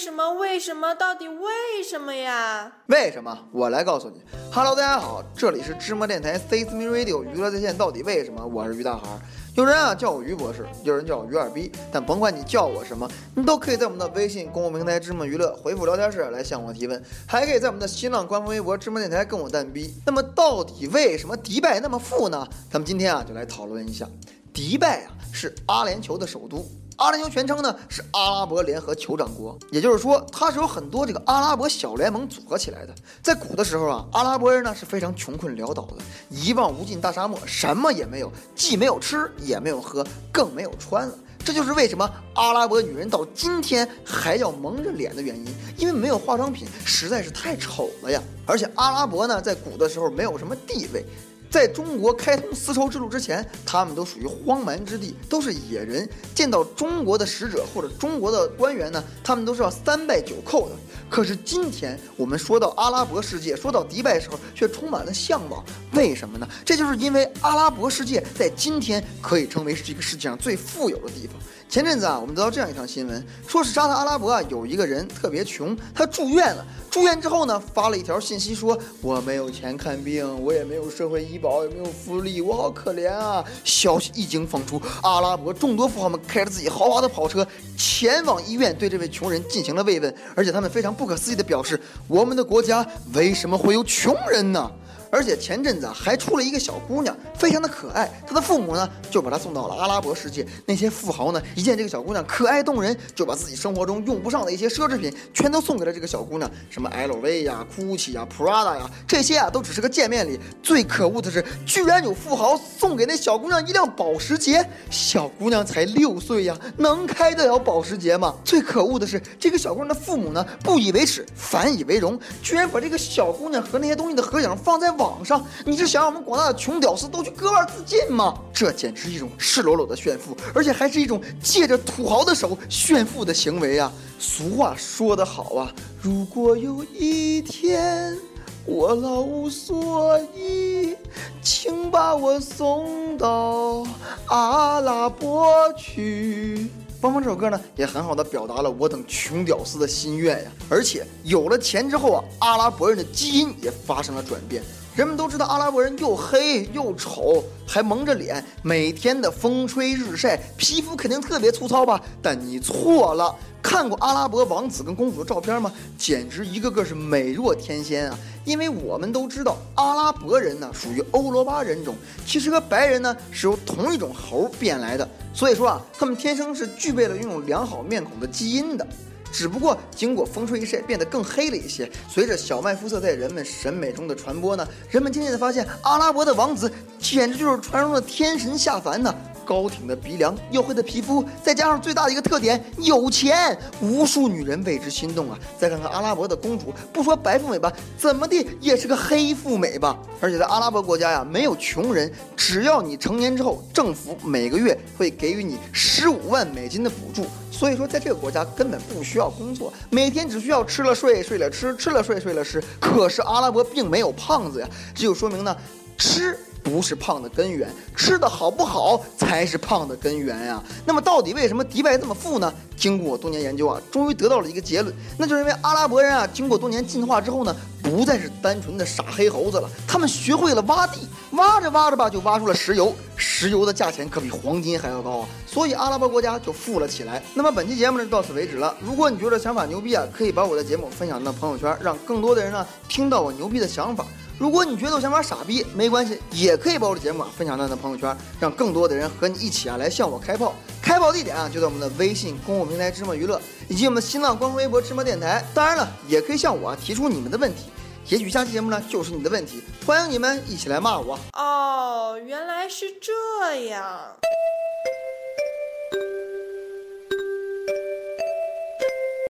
什么？为什么？到底为什么呀？为什么？我来告诉你。Hello，大家好，这里是芝麻电台 C S M Radio 娱乐在线。到底为什么？我是于大孩。有人啊叫我于博士，有人叫我于二逼，但甭管你叫我什么，你都可以在我们的微信公共平台芝麻娱乐回复聊天室来向我提问，还可以在我们的新浪官方微博芝麻电台跟我蛋逼。那么到底为什么迪拜那么富呢？咱们今天啊就来讨论一下。迪拜啊是阿联酋的首都。阿联酋全称呢是阿拉伯联合酋长国，也就是说它是有很多这个阿拉伯小联盟组合起来的。在古的时候啊，阿拉伯人呢是非常穷困潦倒的，一望无尽大沙漠，什么也没有，既没有吃，也没有喝，更没有穿了。这就是为什么阿拉伯女人到今天还要蒙着脸的原因，因为没有化妆品实在是太丑了呀。而且阿拉伯呢在古的时候没有什么地位。在中国开通丝绸之路之前，他们都属于荒蛮之地，都是野人。见到中国的使者或者中国的官员呢，他们都是要三拜九叩的。可是今天我们说到阿拉伯世界，说到迪拜时候，却充满了向往。为什么呢？这就是因为阿拉伯世界在今天可以称为是这个世界上最富有的地方。前阵子啊，我们得到这样一条新闻，说是沙特阿拉伯啊有一个人特别穷，他住院了。住院之后呢，发了一条信息说我没有钱看病，我也没有社会医保，也没有福利，我好可怜啊！消息一经放出，阿拉伯众多富豪们开着自己豪华的跑车前往医院，对这位穷人进行了慰问，而且他们非常不可思议地表示：我们的国家为什么会有穷人呢？而且前阵子，还出了一个小姑娘，非常的可爱。她的父母呢，就把她送到了阿拉伯世界。那些富豪呢，一见这个小姑娘可爱动人，就把自己生活中用不上的一些奢侈品，全都送给了这个小姑娘。什么 LV 呀、GUCCI 呀、Prada 呀，这些啊，都只是个见面礼。最可恶的是，居然有富豪送给那小姑娘一辆保时捷。小姑娘才六岁呀，能开得了保时捷吗？最可恶的是，这个小姑娘的父母呢，不以为耻，反以为荣，居然把这个小姑娘和那些东西的合影放在。网上，你是想让我们广大的穷屌丝都去割腕自尽吗？这简直是一种赤裸裸的炫富，而且还是一种借着土豪的手炫富的行为啊！俗话说得好啊，如果有一天我老无所依，请把我送到阿拉伯去。芳芳这首歌呢，也很好的表达了我等穷屌丝的心愿呀！而且有了钱之后啊，阿拉伯人的基因也发生了转变。人们都知道阿拉伯人又黑又丑，还蒙着脸，每天的风吹日晒，皮肤肯定特别粗糙吧？但你错了，看过阿拉伯王子跟公主的照片吗？简直一个个是美若天仙啊！因为我们都知道，阿拉伯人呢属于欧罗巴人种，其实和白人呢是由同一种猴变来的，所以说啊，他们天生是具备了拥有良好面孔的基因的。只不过经过风吹日晒，变得更黑了一些。随着小麦肤色在人们审美中的传播呢，人们渐渐的发现，阿拉伯的王子简直就是传说中的天神下凡呢。高挺的鼻梁，黝黑的皮肤，再加上最大的一个特点，有钱，无数女人为之心动啊！再看看阿拉伯的公主，不说白富美吧，怎么地也是个黑富美吧？而且在阿拉伯国家呀，没有穷人，只要你成年之后，政府每个月会给予你十五万美金的补助。所以说，在这个国家根本不需要工作，每天只需要吃了睡，睡了吃，吃了睡，睡了吃。可是阿拉伯并没有胖子呀，这就说明呢，吃。不是胖的根源，吃的好不好才是胖的根源呀。那么到底为什么迪拜这么富呢？经过我多年研究啊，终于得到了一个结论，那就是因为阿拉伯人啊，经过多年进化之后呢，不再是单纯的傻黑猴子了，他们学会了挖地，挖着挖着吧，就挖出了石油，石油的价钱可比黄金还要高啊，所以阿拉伯国家就富了起来。那么本期节目呢就到此为止了。如果你觉得想法牛逼啊，可以把我的节目分享到朋友圈，让更多的人呢听到我牛逼的想法。如果你觉得我想法傻逼，没关系，也可以把我的节目啊分享到你的朋友圈，让更多的人和你一起啊来向我开炮。开炮地点啊就在我们的微信公共平台芝麻娱乐，以及我们的新浪官方微博芝麻电台。当然了，也可以向我提出你们的问题，也许下期节目呢就是你的问题，欢迎你们一起来骂我。哦，原来是这样。